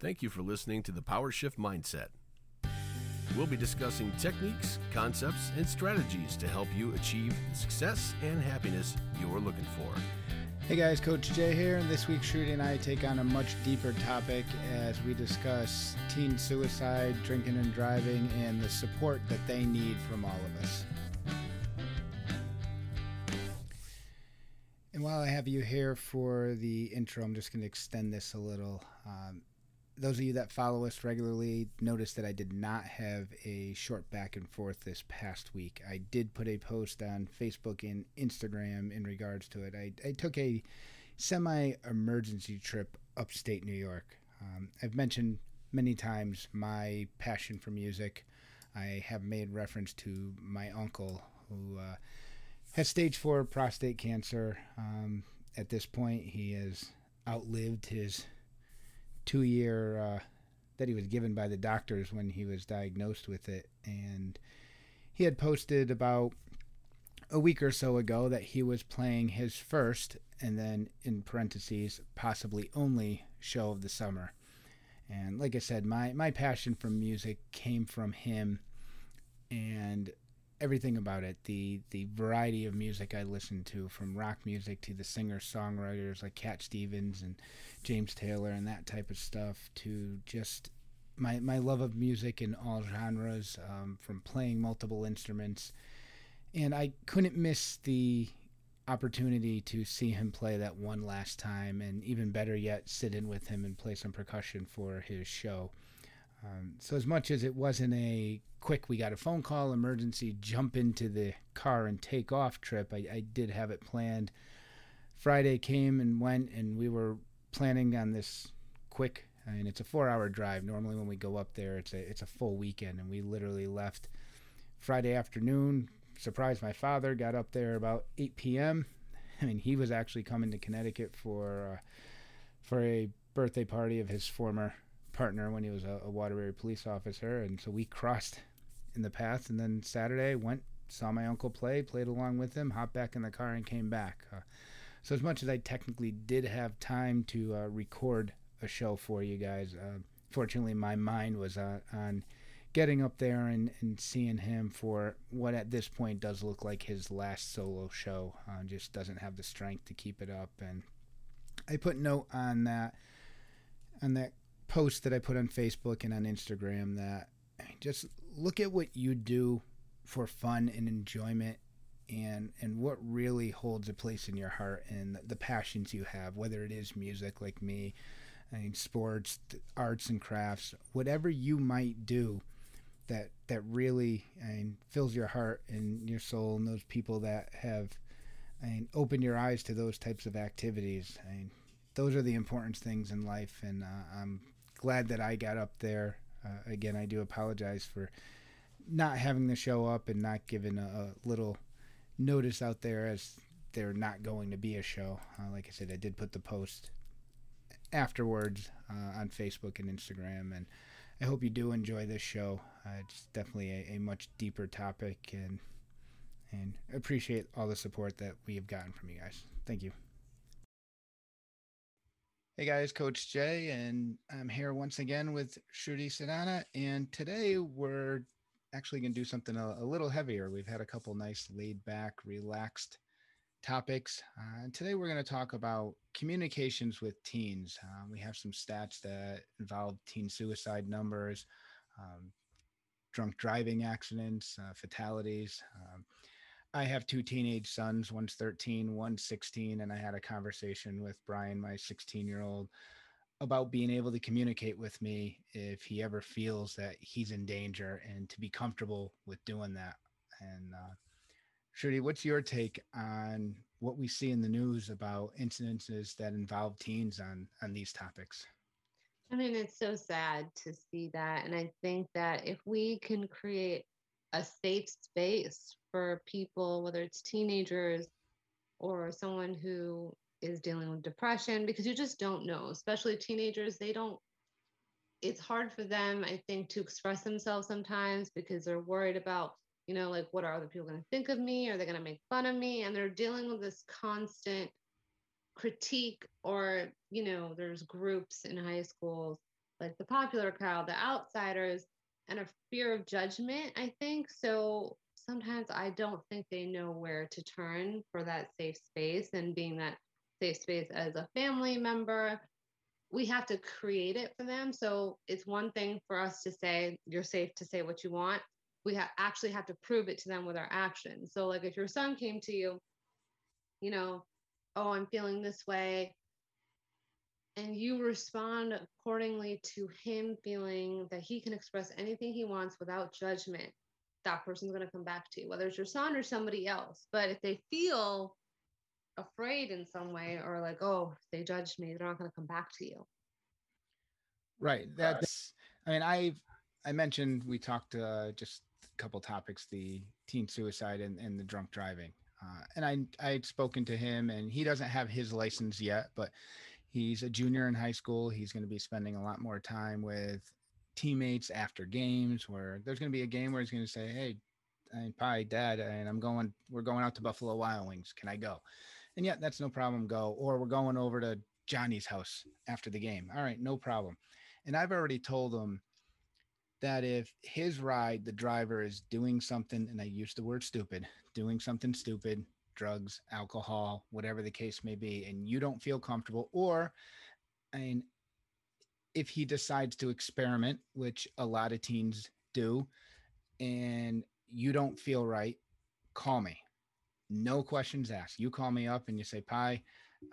Thank you for listening to the Power Shift Mindset. We'll be discussing techniques, concepts, and strategies to help you achieve the success and happiness you're looking for. Hey guys, Coach Jay here, and this week Shruti and I take on a much deeper topic as we discuss teen suicide, drinking and driving, and the support that they need from all of us. And while I have you here for the intro, I'm just going to extend this a little. Um, those of you that follow us regularly notice that I did not have a short back and forth this past week. I did put a post on Facebook and Instagram in regards to it. I, I took a semi emergency trip upstate New York. Um, I've mentioned many times my passion for music. I have made reference to my uncle who uh, has stage four prostate cancer. Um, at this point, he has outlived his two year uh, that he was given by the doctors when he was diagnosed with it. And he had posted about a week or so ago that he was playing his first, and then in parentheses, possibly only show of the summer. And like I said, my, my passion for music came from him everything about it. The the variety of music I listened to from rock music to the singer songwriters like Cat Stevens and James Taylor and that type of stuff to just my my love of music in all genres um, from playing multiple instruments. And I couldn't miss the opportunity to see him play that one last time and even better yet sit in with him and play some percussion for his show um, so as much as it wasn't a quick, we got a phone call, emergency, jump into the car and take off trip, I, I did have it planned. Friday came and went, and we were planning on this quick. I mean, it's a four-hour drive. Normally, when we go up there, it's a it's a full weekend, and we literally left Friday afternoon. Surprised my father. Got up there about 8 p.m. I mean, he was actually coming to Connecticut for uh, for a birthday party of his former partner when he was a, a Waterbury police officer, and so we crossed in the path. And then Saturday went saw my uncle play, played along with him, hopped back in the car, and came back. Uh, so as much as I technically did have time to uh, record a show for you guys, uh, fortunately my mind was uh, on getting up there and, and seeing him for what at this point does look like his last solo show. Uh, just doesn't have the strength to keep it up, and I put note on that on that post that I put on Facebook and on Instagram that just look at what you do for fun and enjoyment and and what really holds a place in your heart and the passions you have whether it is music like me I mean sports arts and crafts whatever you might do that that really I mean, fills your heart and your soul and those people that have I mean, opened your eyes to those types of activities. I mean, those are the important things in life and uh, I'm glad that I got up there. Uh, again, I do apologize for not having the show up and not giving a, a, little notice out there as there not going to be a show. Uh, like I said, I did put the post afterwards uh, on Facebook and Instagram, and I hope you do enjoy this show. Uh, it's definitely a, a, much deeper topic, and and appreciate all the support that we have gotten from you guys. Thank you. Hey guys, Coach Jay, and I'm here once again with Shruti Sedana. And today we're actually going to do something a, a, little heavier. We've had a couple nice laid back, relaxed topics. Uh, and today we're going to talk about communications with teens. Uh, we have some stats that involve teen suicide numbers, um, drunk driving accidents, uh, fatalities. Um, I have two teenage sons. One's 13, one's 16. And I had a conversation with Brian, my 16 year old, about being able to communicate with me if he ever feels that he's in danger and to be comfortable with doing that. And, uh, Shruti, what's your take on what we see in the news about incidences that involve teens on on these topics? I mean, it's so sad to see that. And I think that if we can create a safe space for people, whether it's teenagers or someone who is dealing with depression, because you just don't know, especially teenagers, they don't, it's hard for them, I think, to express themselves sometimes because they're worried about, you know, like what are other people going to think of me? Are they going to make fun of me? And they're dealing with this constant critique or, you know, there's groups in high schools like the popular crowd, the outsiders, and a fear of judgment, I think. So sometimes I don't think they know where to turn for that safe space and being that safe space as a family member. We have to create it for them. So it's one thing for us to say, you're safe to say what you want. We ha- actually have to prove it to them with our actions. So, like if your son came to you, you know, oh, I'm feeling this way and you respond accordingly to him feeling that he can express anything he wants without judgment, that person's going to come back to you, whether it's your son or somebody else. But if they feel afraid in some way or like, oh, they judged me, they're not going to come back to you. Right. That's, I mean, I, I mentioned we talked uh, just a couple topics, the teen suicide and, and the drunk driving. Uh, and I I'd spoken to him, and he doesn't have his license yet, but He's a junior in high school. He's going to be spending a lot more time with teammates after games where there's going to be a game where he's going to say, Hey, I'm probably Dad, and I'm going, we're going out to Buffalo Wild Wings. Can I go? And yet, that's no problem. Go. Or we're going over to Johnny's house after the game. All right, no problem. And I've already told him that if his ride, the driver is doing something, and I use the word stupid, doing something stupid, drugs, alcohol, whatever the case may be, and you don't feel comfortable, or I mean, if he decides to experiment, which a lot of teens do, and you don't feel right, call me. No questions asked. You call me up and you say, Pi,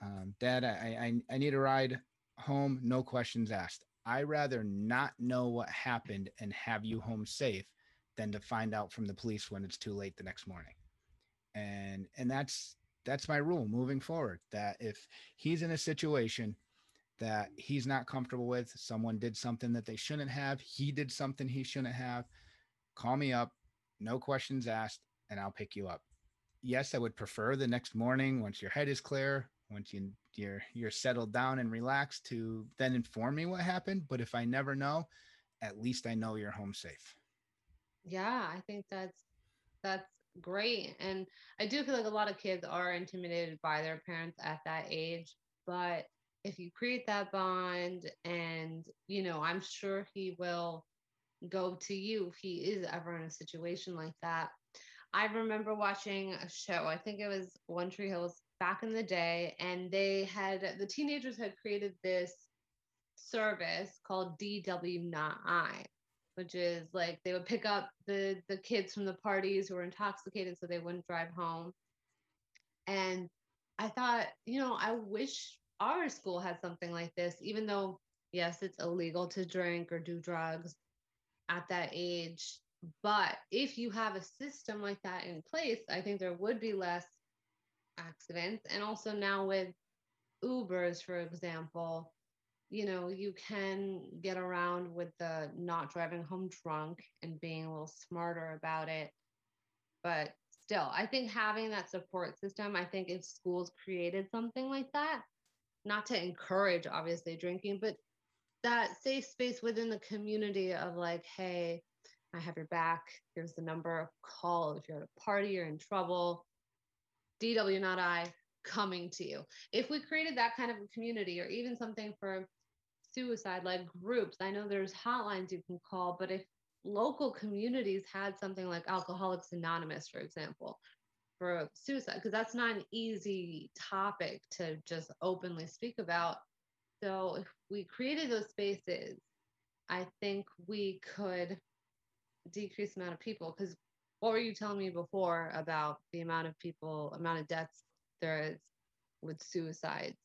um, Dad, I, I, I need a ride home. No questions asked. I rather not know what happened and have you home safe than to find out from the police when it's too late the next morning and and that's that's my rule moving forward that if he's in a situation that he's not comfortable with someone did something that they shouldn't have he did something he shouldn't have call me up no questions asked and i'll pick you up. Yes i would prefer the next morning once your head is clear once you you're you're settled down and relaxed to then inform me what happened but if i never know at least i know you're home safe. Yeah i think that's that's great. And I do feel like a lot of kids are intimidated by their parents at that age. But if you create that bond, and, you know, I'm sure he will go to you if he is ever in a situation like that. I remember watching a show, I think it was One Tree Hills back in the day, and they had the teenagers had created this service called DW Not I which is like they would pick up the the kids from the parties who were intoxicated so they wouldn't drive home. And i thought you know i wish our school had something like this even though yes it's illegal to drink or do drugs at that age. But if you have a system like that in place i think there would be less accidents. And also now with ubers for example you know, you can get around with the not driving home drunk and being a little smarter about it. But still, I think having that support system, I think if schools created something like that, not to encourage obviously drinking, but that safe space within the community of like, hey, I have your back. Here's the number. Call if you're at a party, you're in trouble. DW, not I, coming to you. If we created that kind of a community or even something for suicide like groups, I know there's hotlines you can call, but if local communities had something like Alcoholics Anonymous, for example, for suicide, because that's not an easy topic to just openly speak about. So if we created those spaces, I think we could decrease the amount of people. Because what were you telling me before about the amount of people, amount of deaths there is with suicides.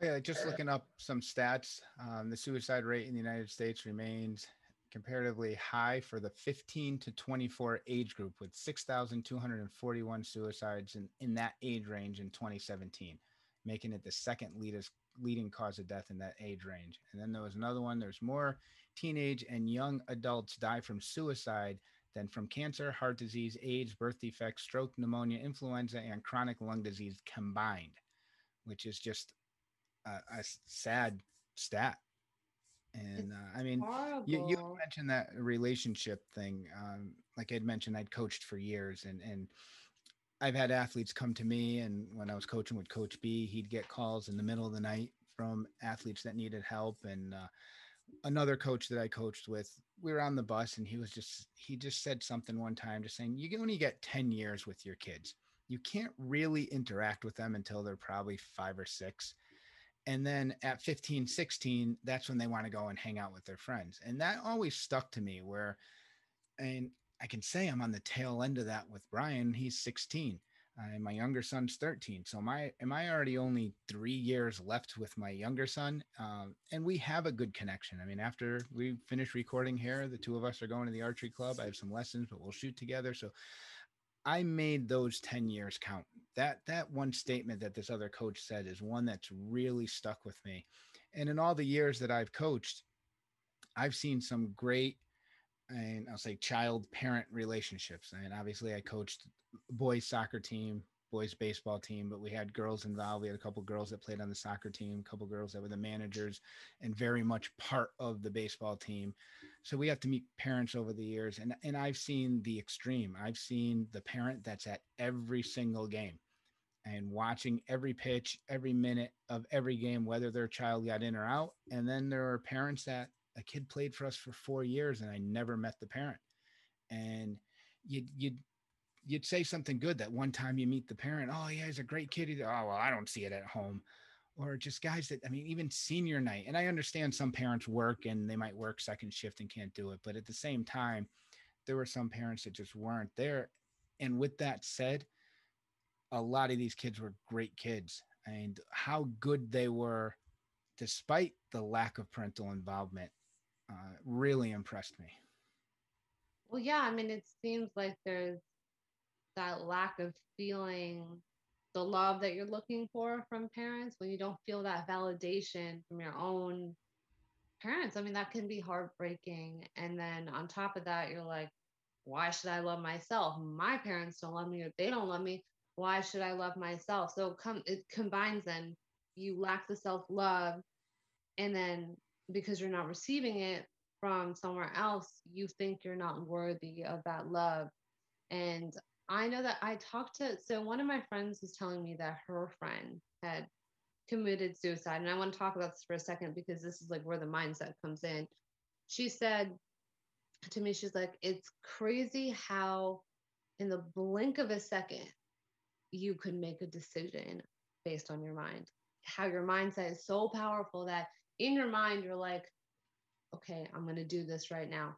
Yeah, just looking up some stats, um, the suicide rate in the United States remains comparatively high for the 15 to 24 age group, with 6,241 suicides in, in that age range in 2017, making it the second leadest, leading cause of death in that age range. And then there was another one. There's more teenage and young adults die from suicide than from cancer, heart disease, AIDS, birth defects, stroke, pneumonia, influenza, and chronic lung disease combined, which is just a, a sad stat. And uh, I mean, you, you, mentioned that relationship thing. Um, like I'd mentioned, I'd coached for years, and and I've had athletes come to me, and when I was coaching with Coach B, he'd get calls in the middle of the night from athletes that needed help, and uh, another coach that I coached with, we were on the bus and he was just, he just said something one time, just saying, you only get 10 years with your kids. You can't really interact with them until they're probably five or six. And then at 15, 16, that's when they want to go and hang out with their friends. And that always stuck to me where, and I can say I'm on the tail end of that with Brian. He's 16 uh, and my younger son's 13 so my am i already only three years left with my younger son um, and we have a good connection i mean after we finish recording here the two of us are going to the archery club i have some lessons but we'll shoot together so i made those 10 years count that that one statement that this other coach said is one that's really stuck with me and in all the years that i've coached i've seen some great and I'll say child parent relationships. And obviously, I coached boys soccer team, boys baseball team, but we had girls involved. We had a couple girls that played on the soccer team, a couple girls that were the managers, and very much part of the baseball team. So we have to meet parents over the years, and and I've seen the extreme. I've seen the parent that's at every single game. And watching every pitch, every minute of every game, whether their child got in or out. And then there are parents that a kid played for us for four years and I never met the parent. And you you you'd say something good that one time you meet the parent, oh yeah, he's a great kid. oh well, I don't see it at home. Or just guys that I mean, even senior night. And I understand some parents work and they might work second shift and can't do it, but at the same time, there were some parents that just weren't there. And with that said, a lot of these kids were great kids and how good they were despite the lack of parental involvement uh, really impressed me. Well, yeah, I mean, it seems like there's that lack of feeling the love that you're looking for from parents when you don't feel that validation from your own parents. I mean, that can be heartbreaking. And then on top of that, you're like, why should I love myself? My parents don't love me or they don't love me. Why should I love myself? So come it combines then you lack the self-love and then because you're not receiving it from somewhere else, you think you're not worthy of that love. And I know that I talked to, so one of my friends was telling me that her friend had committed suicide. And I want to talk about this for a second because this is like where the mindset comes in. She said to me, she's like, it's crazy how in the blink of a second, you could make a decision based on your mind. How your mindset is so powerful that in your mind, you're like, okay, I'm going to do this right now.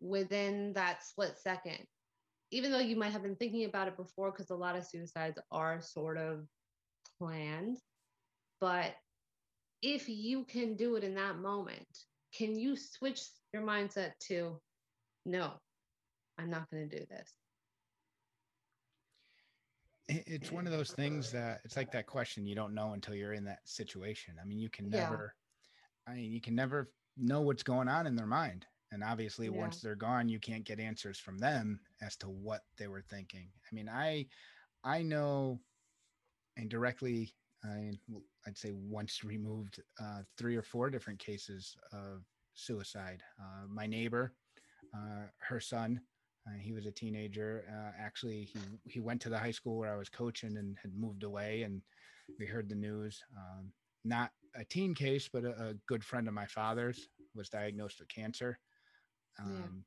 Within that split second, even though you might have been thinking about it before, because a lot of suicides are sort of planned, but if you can do it in that moment, can you switch your mindset to, no, I'm not going to do this? It's one of those things that it's like that question you don't know until you're in that situation. I mean, you can never, yeah. I mean, you can never know what's going on in their mind and obviously yeah. once they're gone you can't get answers from them as to what they were thinking i mean i i know and directly I, i'd say once removed uh, three or four different cases of suicide uh, my neighbor uh, her son uh, he was a teenager uh, actually he he went to the high school where i was coaching and had moved away and we heard the news um, not a teen case but a, a good friend of my father's was diagnosed with cancer um, yeah.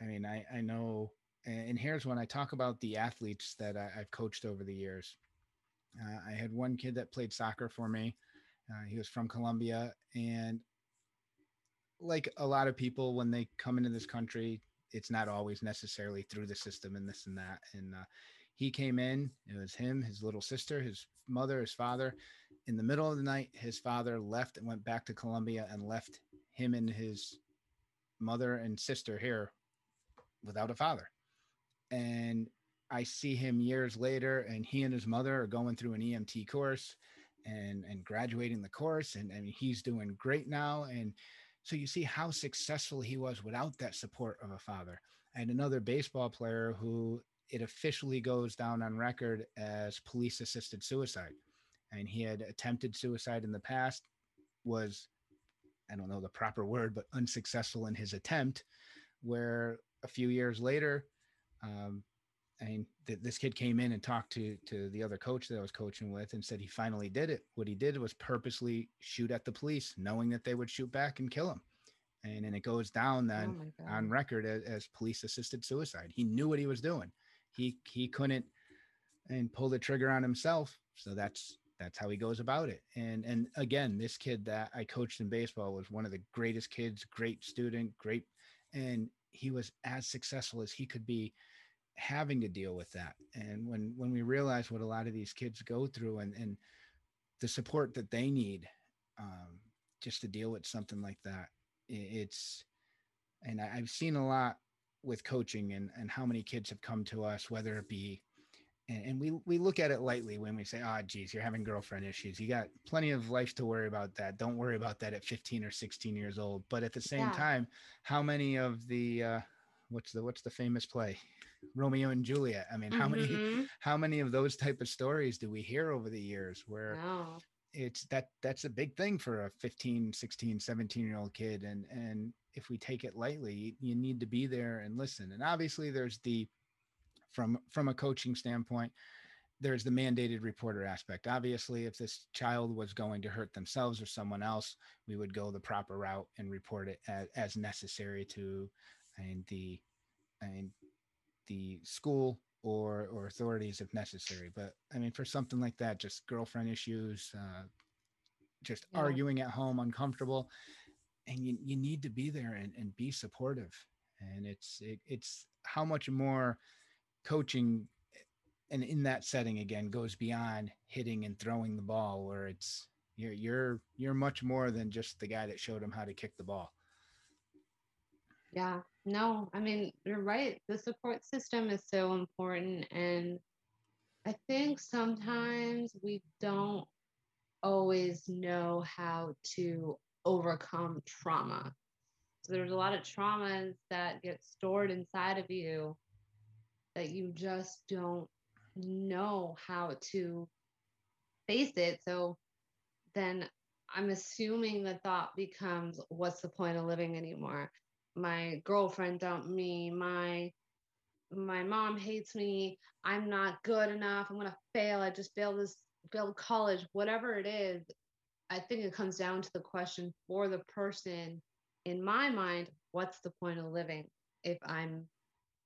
I mean, I, I know, and here's when I talk about the athletes that I, have coached over the years. Uh, I had one kid that played soccer for me. Uh, he was from Colombia. And like a lot of people, when they come into this country, it's not always necessarily through the system and this and that. And uh, he came in, it was him, his little sister, his mother, his father. In the middle of the night, his father left and went back to Colombia and left him and his mother and sister here without a father. And I see him years later, and he and his mother are going through an EMT course and and graduating the course, and mean he's doing great now. And so you see how successful he was without that support of a father. And another baseball player who it officially goes down on record as police assisted suicide. And he had attempted suicide in the past, was I don't know the proper word, but unsuccessful in his attempt. Where a few years later, um, and th- this kid came in and talked to to the other coach that I was coaching with and said he finally did it. What he did was purposely shoot at the police, knowing that they would shoot back and kill him. And then it goes down oh then Oh on record as, as police assisted suicide. He knew what he was doing. He he couldn't and pull the trigger on himself. So that's that's how he goes about it. And and again, this kid that I coached in baseball was one of the greatest kids, great student, great, and he was as successful as he could be having to deal with that. And when when we realize what a lot of these kids go through and and the support that they need um, just to deal with something like that, it's and I, I've seen a lot with coaching and and how many kids have come to us, whether it be and, and we we look at it lightly when we say, "Ah, oh, geez, you're having girlfriend issues. You got plenty of life to worry about that. Don't worry about that at 15 or 16 years old." But at the same Yeah. time, how many of the uh, what's the what's the famous play, Romeo and Juliet? I mean, how many Mhm. how many of those type of stories do we hear over the years where it's that that's a big thing for a 15 16 17 year old kid and and if we take it lightly you, you need to be there and listen and obviously there's the from from a coaching standpoint there's the mandated reporter aspect obviously if this child was going to hurt themselves or someone else we would go the proper route and report it as, as necessary to and the and the school or or authorities if necessary. But i mean for something like that just girlfriend issues uh just Yeah. arguing at home uncomfortable and you, you need to be there and, and be supportive. And it's it, it's how much more coaching and in that setting again goes beyond hitting and throwing the ball where it's you're you're you're much more than just the guy that showed him how to kick the ball. Yeah, no, I mean, you're right. The support system is so important. And I think sometimes we don't always know how to overcome trauma. So there's a lot of traumas that get stored inside of you that you just don't know how to face it. So then I'm assuming the thought becomes, what's the point of living anymore? My girlfriend dumped me my my mom hates me i'm not good enough i'm to fail i just failed this failed college whatever it is i think it comes down to the question for the person in my mind what's the point of living if i'm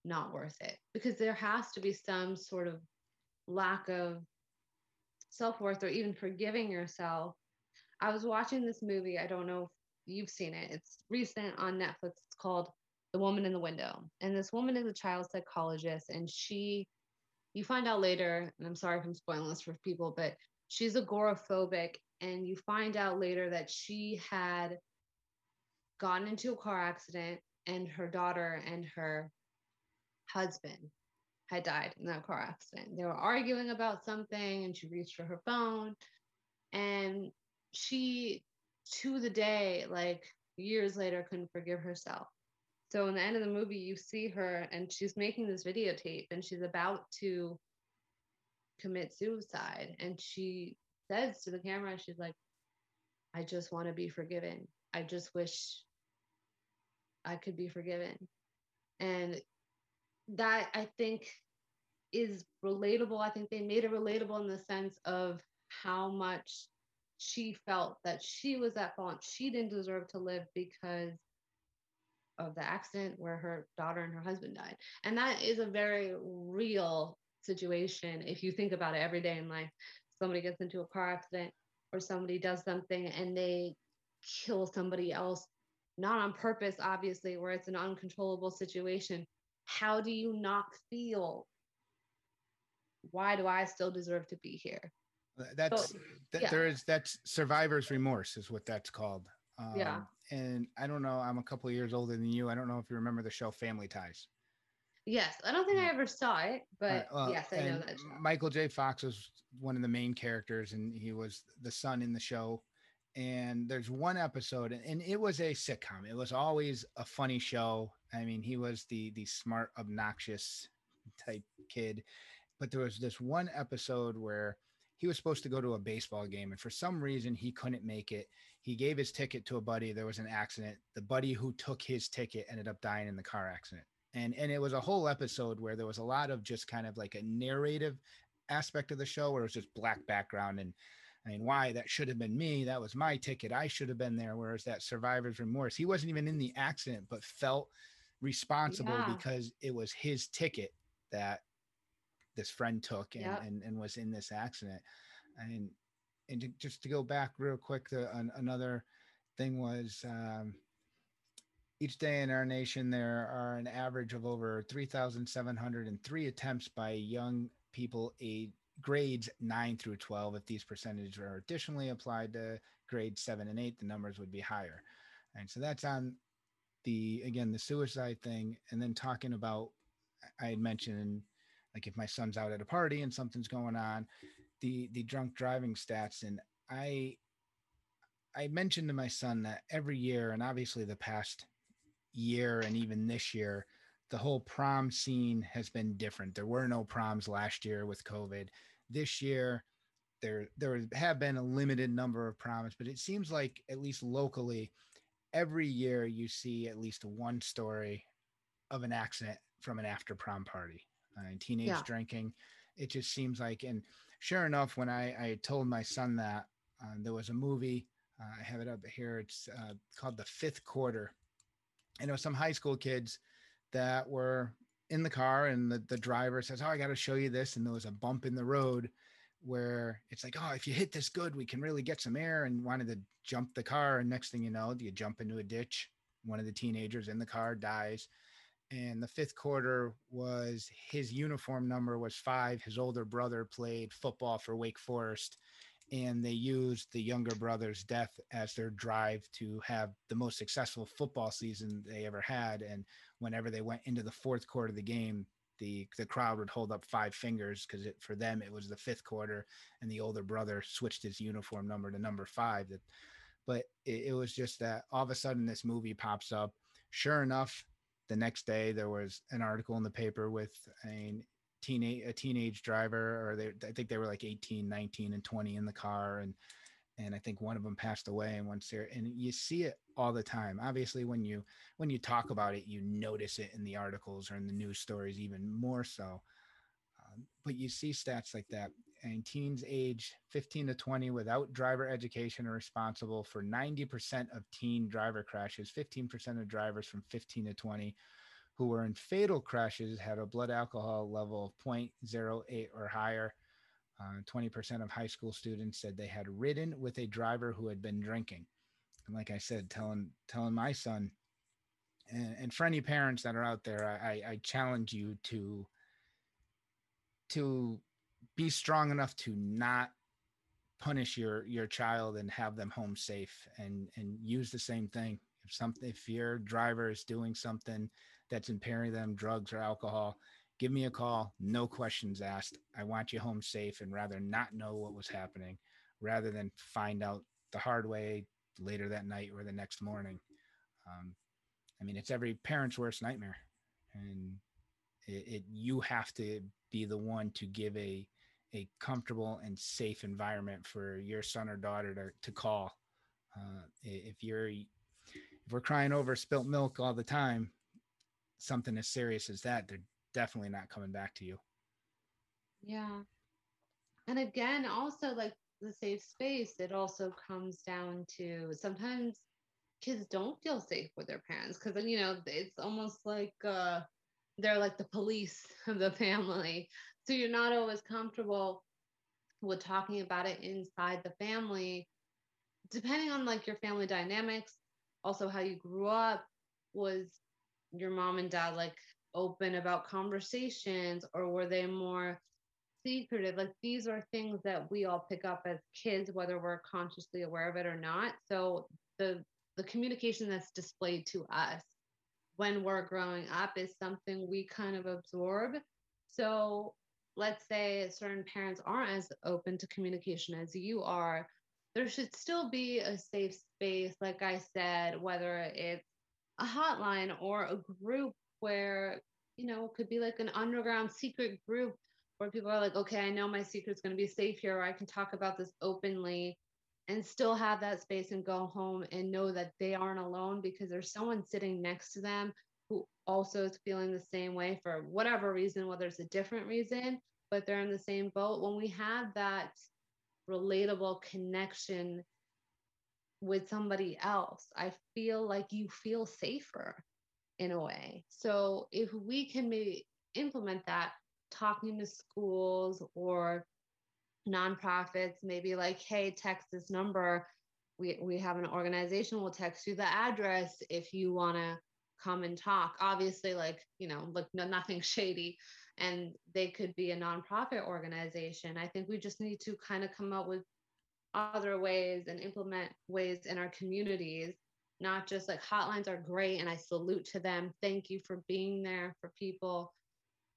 not worth it? Because there has to be some sort of lack of self-worth or even forgiving yourself. I was watching this movie i don't know you've seen it. It's recent on Netflix. It's called The Woman in the Window. And this woman is a child psychologist, and she, you find out later, and I'm sorry if I'm spoiling this for people, but she's agoraphobic. And you find out later that she had gotten into a car accident, and her daughter and her husband had died in that car accident. They were arguing about something, and she reached for her phone. And she to the day, like years later, couldn't forgive herself. So in the end of the movie, you see her and she's making this videotape and she's about to commit suicide. And she says to the camera, she's like, I just want to be forgiven. I just wish I could be forgiven. And that I think is relatable. I think they made it relatable in the sense of how much she felt that she was at fault. She didn't deserve to live because of the accident where her daughter and her husband died. And that is a very real situation if you think about it every day in life. Somebody gets into a car accident or somebody does something and they kill somebody else, not on purpose, obviously, where it's an uncontrollable situation. How do you not feel? Why do I still deserve to be here? That's So, that yeah. there is that's survivor's remorse is what that's called um, Yeah. and i don't know i'm a couple of years older than you i don't know if you remember the show family ties Yes, I don't think I ever saw it, but well, yes, I know that show. Michael J. Fox was one of the main characters, and he was the son in the show. And there's one episode, and it was a sitcom. It was always a funny show. I mean, he was the the smart, obnoxious type kid. But there was this one episode where he was supposed to go to a baseball game, and for some reason he couldn't make it. He gave his ticket to a buddy. There was an accident. The buddy who took his ticket ended up dying in the car accident and and it was a whole episode where there was a lot of just kind of like a narrative aspect of the show where it was just black background and I mean, why that should have been me. That was my ticket. I should have been there. Whereas that survivor's remorse, he wasn't even in the accident, but felt responsible yeah. because it was his ticket that this friend took and, yep. and, and was in this accident. And and to, just to go back real quick, the an, another thing was um, each day in our nation there are an average of over 3,703 attempts by young people age grades 9 through 12 if these percentages are additionally applied to grades 7 and 8 the numbers would be higher and so that's on the again the suicide thing and then talking about i had mentioned like if my son's out at a party and something's going on the the drunk driving stats and i i mentioned to my son that every year and obviously the past year and even this year the whole prom scene has been different. There were no proms last year with covid. This year there there have been a limited number of proms but it seems like at least locally every year you see at least one story of an accident from an after prom party uh, teenage yeah. drinking it just seems like and sure enough when i i told my son that uh, there was a movie uh, i have it up here it's uh, called the fifth quarter and it was some high school kids that were in the car and the, the driver says oh i got to show you this and there was a bump in the road where it's like, oh, if you hit this good, we can really get some air and wanted to jump the car. And next thing you know, you jump into a ditch. One of the teenagers in the car dies. And the fifth quarter was his uniform number was five. His older brother played football for Wake Forest. And they used the younger brother's death as their drive to have the most successful football season they ever had. And whenever they went into the fourth quarter of the game, the the crowd would hold up five fingers because for them it was the fifth quarter and the older brother switched his uniform number to number five that but it, it was just that all of a sudden this movie pops up sure enough the next day there was an article in the paper with a teenage a teenage driver or they i think they were like 18 19 and 20 in the car and and I think one of them passed away and once there and you see it all the time. Obviously when you when you talk about it, you notice it in the articles or in the news stories even more so. Um, but you see stats like that and teens age 15 to 20 without driver education are responsible for 90% of teen driver crashes 15% of drivers from 15 to 20 who were in fatal crashes had a blood alcohol level of 0.08 or higher uh, 20% of high school students said they had ridden with a driver who had been drinking. And like I said, telling telling my son, and, and for any parents that are out there, I, I challenge you to to be strong enough to not punish your your child and have them home safe and and use the same thing if something if your driver is doing something that's impairing them drugs or alcohol give me a call, no questions asked. I want you home safe and rather not know what was happening rather than find out the hard way later that night or the next morning. Um, I mean, it's every parent's worst nightmare. And it, it, you have to be the one to give a a comfortable and safe environment for your son or daughter to, to call. Uh, if you're if we're crying over spilt milk all the time, something as serious as that, they're definitely not coming back to you. Yeah. And again, also like the safe space, it also comes down to sometimes kids don't feel safe with their parents because then, you know, it's almost like uh, they're like the police of the family. So you're not always comfortable with talking about it inside the family, depending on like your family dynamics, also how you grew up. Was your mom and dad like open about conversations or were they more secretive? Like these are things that we all pick up as kids whether we're consciously aware of it or not. So the the communication that's displayed to us when we're growing up is something we kind of absorb. So let's say certain parents aren't as open to communication as you are there should still be a safe space like i said whether it's a hotline or a group where you know it could be like an underground secret group where people are like okay i know my secret's going to be safe here. Or i can talk about this openly and still have that space and go home and know that they aren't alone because there's someone sitting next to them who also is feeling the same way for whatever reason, whether it's a different reason, but they're in the same boat. When we have that relatable connection with somebody else, I feel like you feel safer in a way. So if we can maybe implement that, talking to schools or nonprofits, maybe like, hey, text this number. We, we have an organization, we'll text you the address if you want to come and talk. Obviously, like, you know, like no, nothing shady. And they could be a nonprofit organization. I think we just need to kind of come up with other ways and implement ways in our communities not just like hotlines are great and I salute to them. Thank you for being there for people.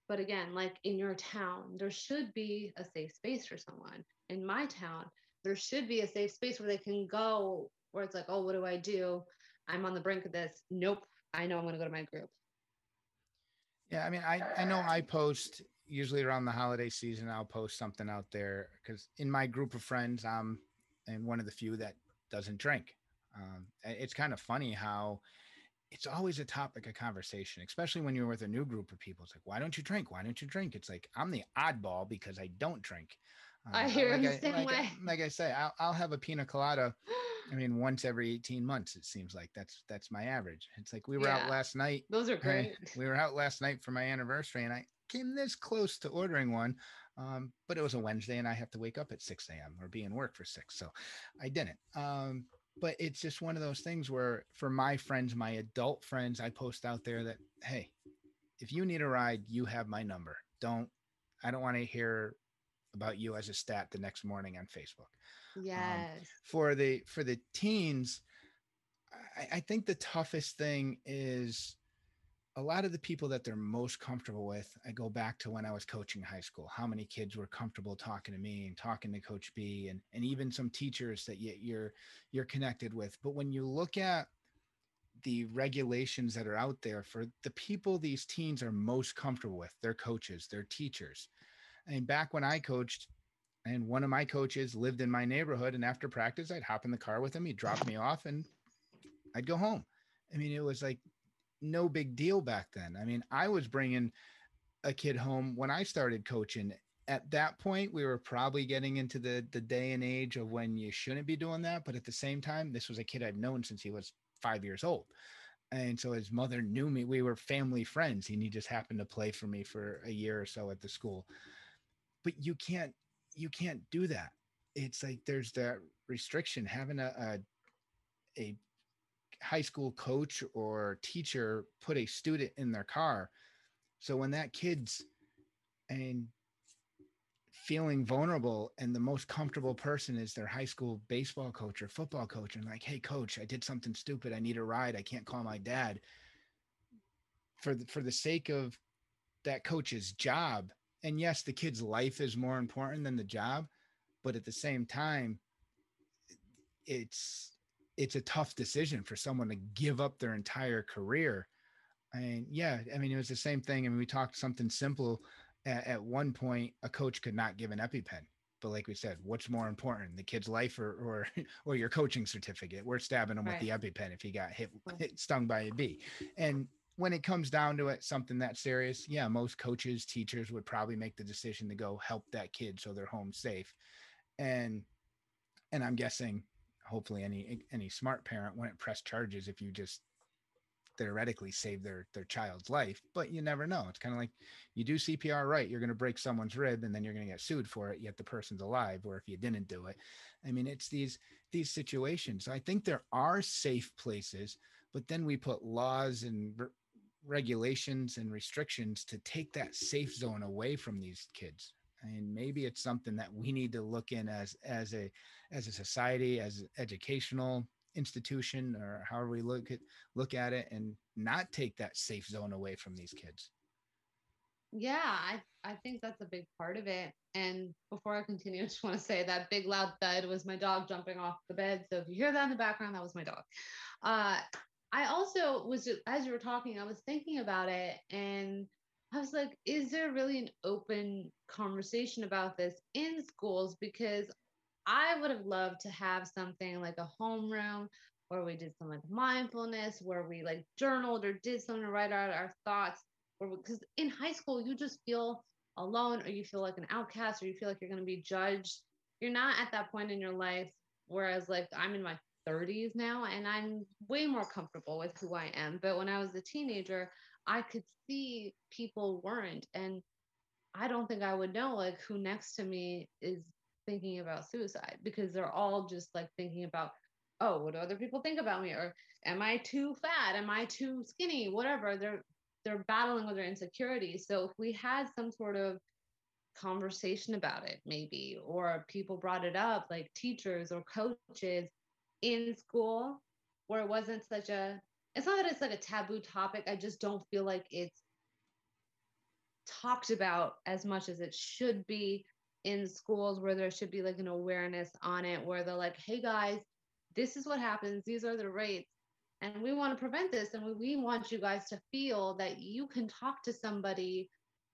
But again, like in your town, there should be a safe space for someone. In my town, there should be a safe space where they can go where it's like, oh, what do I do? I'm on the brink of this. Nope. I know I'm going to go to my group. Yeah. I mean, I, I know I post usually around the holiday season, I'll post something out there because in my group of friends, I'm and one of the few that doesn't drink. Um, it's kind of funny how it's always a topic of conversation, especially when you're with a new group of people. It's like, why don't you drink? Why don't you drink? It's like I'm the oddball because I don't drink. Uh, I hear like the same like, way. like I say, I'll, I'll have a pina colada. I mean, once every 18 months, it seems like that's that's my average. It's like we were yeah, out last night. Those are great. we were out last night for my anniversary, and I came this close to ordering one, um, but it was a Wednesday, and I have to wake up at 6 a.m. or be in work for six, so I didn't. Um, but it's just one of those things where for my friends my adult friends i post out there that hey if you need a ride you have my number don't i don't want to hear about you as a stat the next morning on facebook um, yes um, for the for the teens I, I think the toughest thing is a lot of the people that they're most comfortable with, I go back to when I was coaching high school, how many kids were comfortable talking to me and talking to Coach B and, and even some teachers that you, you're you're connected with. But when you look at the regulations that are out there for the people these teens are most comfortable with, their coaches, their teachers. And back when I coached, and one of my coaches lived in my neighborhood, and after practice, I'd hop in the car with him, he'd drop me off, and I'd go home. I mean, it was like no big deal back then. I mean, I was bringing a kid home when I started coaching. At that point, we were probably getting into the the day and age of when you shouldn't be doing that. But at the same time, this was a kid I'd known since he was five years old. And so his mother knew me. We were family friends, and he just happened to play for me for a year or so at the school. But you can't you can't do that. It's like there's that restriction. Having a, a a high school coach or teacher put a student in their car. So when that kid's and feeling vulnerable and the most comfortable person is their high school baseball coach or football coach and like, hey coach, I did something stupid. I need a ride. I can't call my dad. For the, for the sake of that coach's job, and yes, the kid's life is more important than the job, but at the same time, it's it's a tough decision for someone to give up their entire career. And yeah, I mean, it was the same thing. I mean, we talked something simple at, at one point, a coach could not give an EpiPen. But like we said, what's more important, the kid's life or or, or your coaching certificate? We're stabbing him right. with the EpiPen if he got hit, hit stung by a bee. And when it comes down to it, something that serious, yeah, most coaches, teachers would probably make the decision to go help that kid so they're home safe. And and I'm guessing hopefully any any smart parent wouldn't press charges if you just theoretically save their their child's life but you never know. It's kind of like you do cpr right you're going to break someone's rib and then you're going to get sued for it yet the person's alive or if you didn't do it. I mean it's these these situations. I think there are safe places but then we put laws and regulations and restrictions to take that safe zone away from these kids. And maybe it's something that we need to look in as as a as a society as an educational institution or however we look at look at it and not take that safe zone away from these kids. Yeah i i think that's a big part of it. And before i continue i just want to say that big loud thud was my dog jumping off the bed. So if you hear that in the background that was my dog. Uh i also was as you were talking i was thinking about it and I was like, is there really an open conversation about this in schools? Because I would have loved to have something like a homeroom where we did some like mindfulness, where we like journaled or did something to write out our thoughts. Because in high school, you just feel alone or you feel like an outcast or you feel like you're going to be judged. You're not at that point in your life. Whereas, like, I'm in my 30s now and I'm way more comfortable with who I am. But when I was a teenager, I could see people weren't. And I don't think I would know like who next to me is thinking about suicide because they're all just like thinking about, oh, what do other people think about me? Or am I too fat? Am I too skinny? Whatever. They're they're battling with their insecurities. So if we had some sort of conversation about it, maybe, or people brought it up, like teachers or coaches in school, where it wasn't such a it's not that it's like a taboo topic. I just don't feel like it's talked about as much as it should be in schools where there should be like an awareness on it where they're like hey guys this is what happens. These are the rates. And we want to prevent this. And we want you guys to feel that you can talk to somebody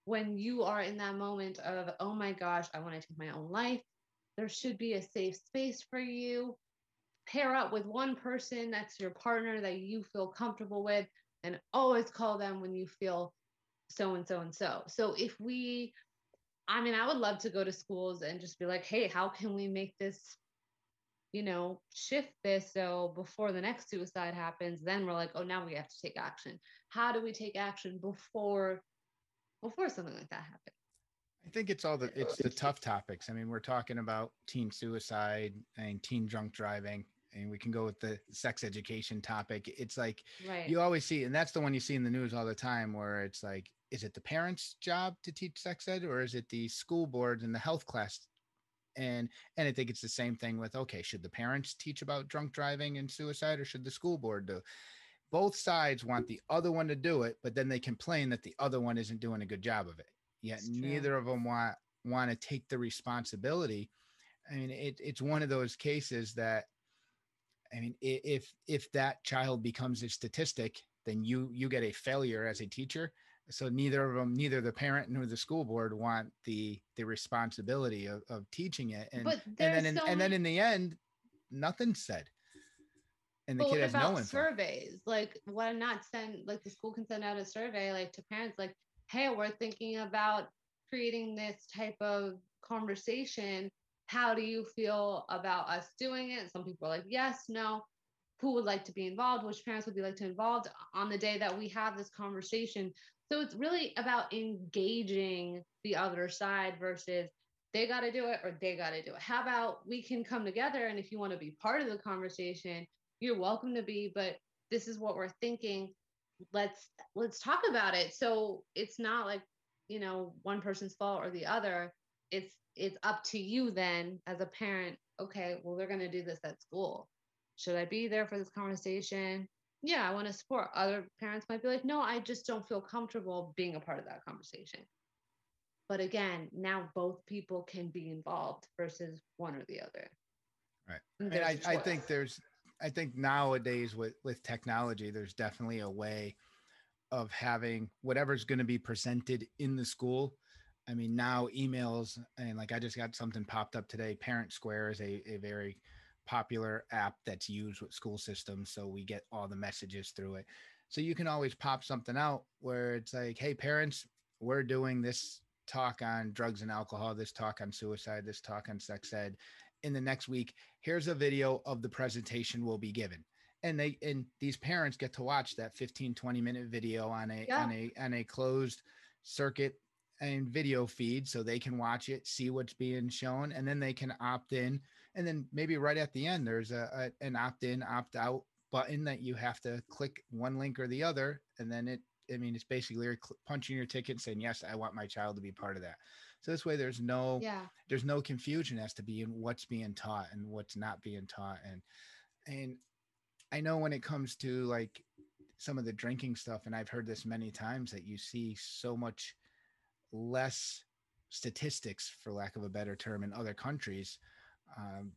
when you are in that moment of oh my gosh i want to take my own life. There should be a safe space for you pair up with one person that's your partner that you feel comfortable with and always call them when you feel so and so and so. So if we, I mean, I would love to go to schools and just be like, hey, how can we make this, you know, shift this so before the next suicide happens, then we're like, oh, now we have to take action. How do we take action before before something like that happens? I think it's all the it's the tough topics. I mean, we're talking about teen suicide and teen drunk driving and we can go with the sex education topic. It's like right. you always see, and that's the one you see in the news all the time, where it's like, is it the parents' job to teach sex ed, or is it the school boards and the health class? And and I think it's the same thing with okay, should the parents teach about drunk driving and suicide, or should the school board do? Both sides want the other one to do it, but then they complain that the other one isn't doing a good job of it. Yet neither of them want want to take the responsibility. I mean, it, it's one of those cases that I mean, if if that child becomes a statistic, then you you get a failure as a teacher. So neither of them, neither the parent nor the school board want the the responsibility of, of teaching it. And and then in, so and then in the end, nothing's said. And the kid has no info. surveys. Like why not send like the school can send out a survey like to parents like, hey, we're thinking about creating this type of conversation how do you feel about us doing it? Some people are like, yes, no. Who would like to be involved? Which parents would be like to involved on the day that we have this conversation? So it's really about engaging the other side versus they got to do it or they got to do it. How about we can come together and if you want to be part of the conversation, you're welcome to be, but this is what we're thinking. Let's let's talk about it. So it's not like, you know, one person's fault or the other. It's it's up to you then as a parent okay well they're going to do this at school. Should i be there for this conversation? Yeah i want to support. Other parents might be like no i just don't feel comfortable being a part of that conversation. But again now both people can be involved versus one or the other. Right. And, and I, I think there's i think nowadays with with technology there's definitely a way of having whatever's going to be presented in the school I mean, now emails and like I just got something popped up today. Parent Square is a, a very popular app that's used with school systems. So we get all the messages through it. So you can always pop something out where it's like, hey, parents, we're doing this talk on drugs and alcohol, this talk on suicide, this talk on sex ed. In the next week, here's a video of the presentation we'll be given. And they and these parents get to watch that 15, 20 minute video on a yeah. on a on a closed circuit and video feed so they can watch it, see what's being shown, and then they can opt in. And then maybe right at the end, there's a, a an opt in, opt out button that you have to click one link or the other. And then it, I mean, it's basically you're punching your ticket saying, yes, I want my child to be part of that. So this way there's no, yeah. there's no confusion as to being what's being taught and what's not being taught. And, and I know when it comes to like some of the drinking stuff, and I've heard this many times that you see so much less statistics, for lack of a better term, in other countries, um,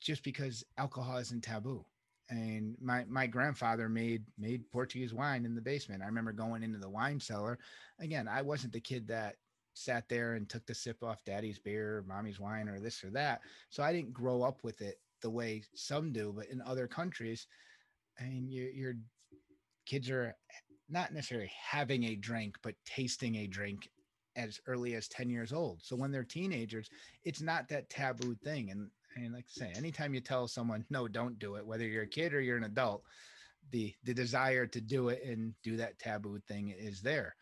just because alcohol isn't taboo. And my my grandfather made made Portuguese wine in the basement. I remember going into the wine cellar. Again, I wasn't the kid that sat there and took the sip off daddy's beer, mommy's wine, or this or that. So I didn't grow up with it the way some do, but in other countries, I mean, your your kids are not necessarily having a drink, but tasting a drink as early as 10 years old. So when they're teenagers, it's not that taboo thing. And, and like I say, anytime you tell someone, no, don't do it, whether you're a kid or you're an adult, the the desire to do it and do that taboo thing is there.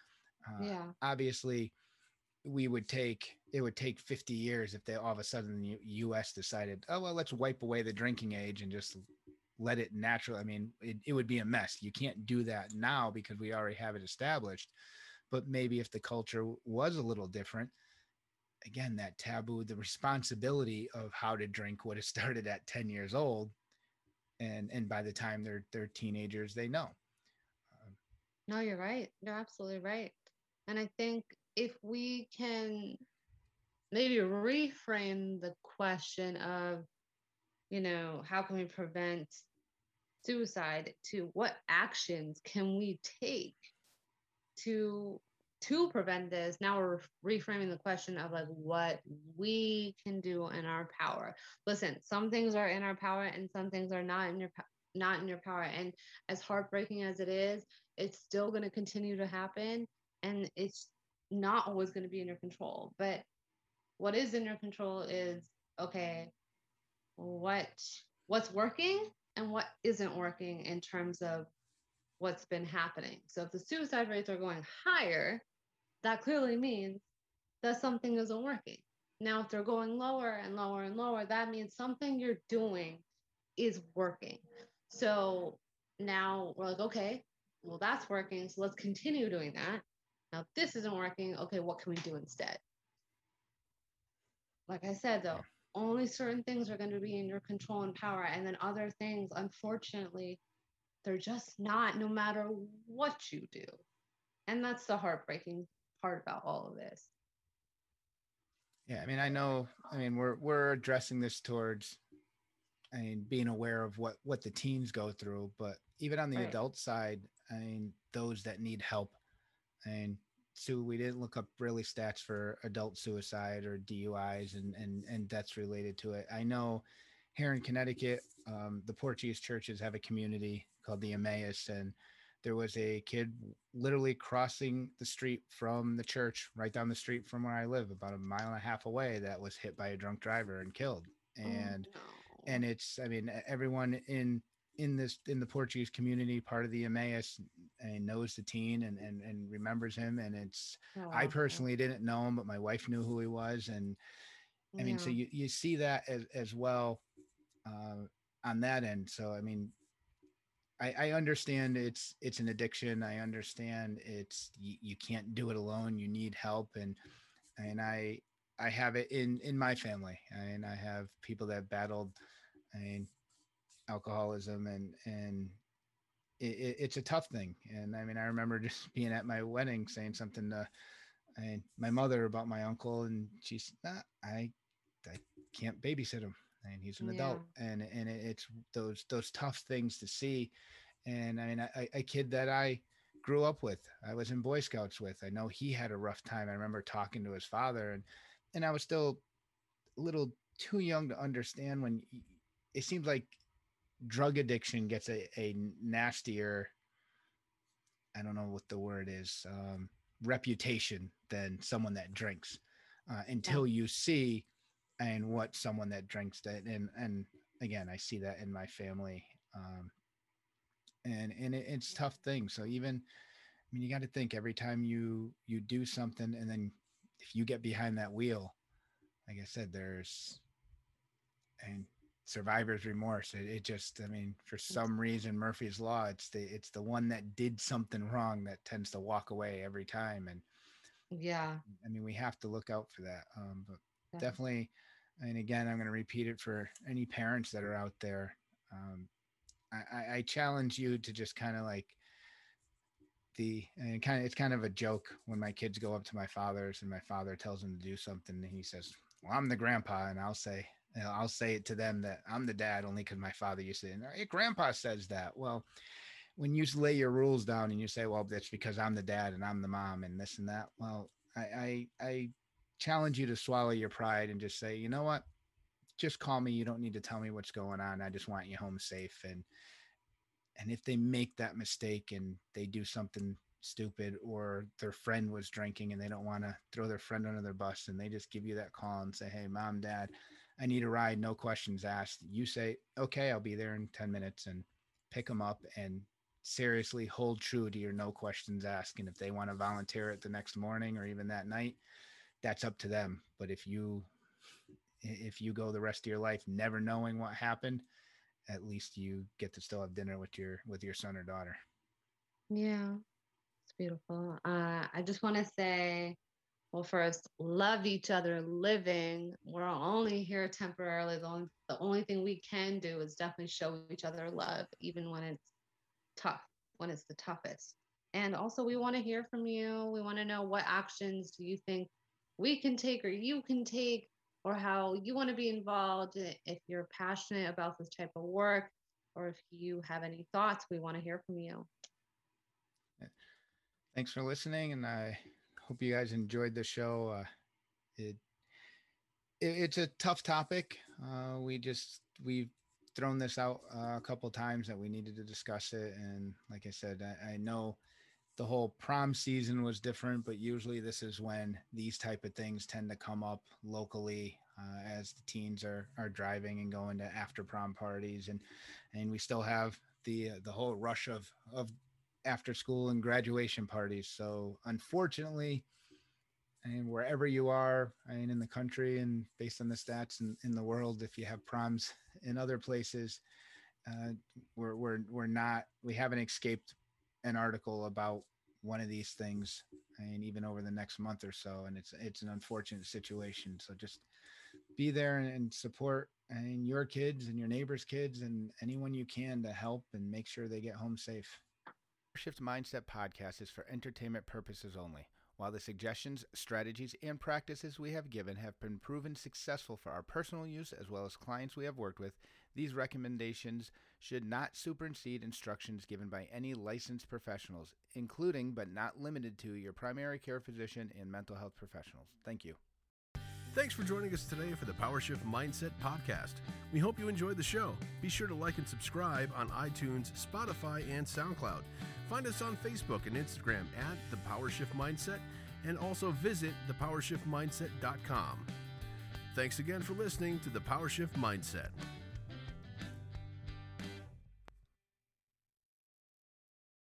Uh, yeah. Obviously, we would take it would take 50 years if they all of a sudden the U.S. decided, oh well, let's wipe away the drinking age and just let it natural. I mean, it, it would be a mess. You can't do that now because we already have it established. But maybe if the culture was a little different, again, that taboo, the responsibility of how to drink would have started at 10 years old. And and by the time they're they're teenagers, they know. Um, no, you're right. You're absolutely right. And I think if we can maybe reframe the question of you know, how can we prevent suicide to what actions can we take to to prevent this now we're reframing the question of like what we can do in our power. Listen some things are in our power and some things are not in your not in your power. And as heartbreaking as it is it's still going to continue to happen and it's not always going to be in your control. But what is in your control is okay what what's working and what isn't working in terms of what's been happening. So if the suicide rates are going higher, that clearly means that something isn't working. Now, if they're going lower and lower and lower, that means something you're doing is working. So now we're like, okay, well, that's working. So let's continue doing that. Now, this isn't working. Okay, what can we do instead? Like I said, though, only certain things are going to be in your control and power. And then other things, unfortunately, they're just not, no matter what you do. And that's the heartbreaking part about all of this. Yeah, I mean, I know. I mean, we're we're addressing this towards, I mean, being aware of what what the teens go through, but even on the right. adult side, I mean, those that need help, and Sue, we didn't look up really stats for adult suicide or DUIs and and and deaths related to it. I know here in Connecticut, um, the Portuguese churches have a community called the Emmaus, and there was a kid literally crossing the street from the church, right down the street from where I live, about a mile and a half away, that was hit by a drunk driver and killed. Oh, and oh, no. and it's, I mean, everyone in in this in the Portuguese community, part of the Emmaus, and knows the teen and and, and remembers him. And it's oh, I personally didn't know him, but my wife knew who he was. And I mean, so you you see that as as well uh, on that end. So I mean, I, I understand it's it's an addiction. I understand it's you, you can't do it alone. You need help, and and I I have it in in my family, and I have people that battled. I mean, alcoholism and and it, it's a tough thing and i mean i remember just being at my wedding saying something to my mother about my uncle and she's not i i can't babysit him and he's an yeah. adult and and it's those those tough things to see. And i mean a, a kid that i grew up with i was in boy scouts with i know he had a rough time. I remember talking to his father and and i was still a little too young to understand when it seems like drug addiction gets a, a nastier i don't know what the word is um, reputation than someone that drinks uh, until you see and what someone that drinks that and and again i see that in my family um, and and it, it's tough thing so even i mean you got to think every time you you do something and then if you get behind that wheel like i said there's and survivor's remorse. It, it, just, I mean, for some reason, Murphy's Law, it's the it's the one that did something wrong that tends to walk away every time. And yeah, I mean, we have to look out for that. Um, but definitely, and again, I'm going to repeat it for any parents that are out there. Um, I, I challenge you to just kind of like the and kind of it's kind of a joke when my kids go up to my father's and my father tells them to do something and he says, "Well, I'm the grandpa," and I'll say, I'll say it to them that I'm the dad only because my father used to. Hey, grandpa says that. Well, when you lay your rules down and you say, well, that's because I'm the dad and I'm the mom and this and that. Well, I, I, I challenge you to swallow your pride and just say, you know what? just call me. You don't need to tell me what's going on. I just want you home safe. And and if they make that mistake and they do something stupid or their friend was drinking and they don't want to throw their friend under their bus and they just give you that call and say, Hey, mom, dad, I need a ride, no questions asked. You say, Okay, I'll be there in 10 minutes and pick them up and seriously hold true to your no questions asked. And if they want to volunteer it the next morning or even that night, that's up to them. But if you if you go the rest of your life never knowing what happened, at least you get to still have dinner with your with your son or daughter. Yeah, it's beautiful. Uh, I just want to say, well, first, love each other living. We're only here temporarily. The only, the only thing we can do is definitely show each other love, even when it's tough, when it's the toughest. And also, we want to hear from you. We want to know what actions do you think we can take or you can take or how you want to be involved if you're passionate about this type of work or if you have any thoughts we want to hear from you. Thanks for listening and i hope you guys enjoyed the show. Uh, it, it, it's a tough topic. Uh, we just we've thrown this out uh, a couple times that we needed to discuss it and like i said I, I know the whole prom season was different but usually this is when these type of things tend to come up locally uh, as the teens are are driving and going to after prom parties. And and we still have the uh, the whole rush of of after school and graduation parties. So unfortunately and wherever you are I mean, in the country and based on the stats in, in the world if you have proms in other places uh, we're, we're we're not we haven't escaped an article about one of these things and even over the next month or so and it's it's an unfortunate situation. So just be there and support and your kids and your neighbors kids and anyone you can to help and make sure they get home safe. Shift mindset podcast is for entertainment purposes only. While the suggestions, strategies, and practices we have given have been proven successful for our personal use as well as clients we have worked with, these recommendations should not supersede instructions given by any licensed professionals, including but not limited to your primary care physician and mental health professionals. Thank you. Thanks for joining us today for the PowerShift Mindset Podcast. We hope you enjoyed the show. Be sure to like and subscribe on iTunes, Spotify, and SoundCloud. Find us on Facebook and Instagram at The PowerShift Mindset and also visit thepowershiftmindset.com. Thanks again for listening to The PowerShift Mindset.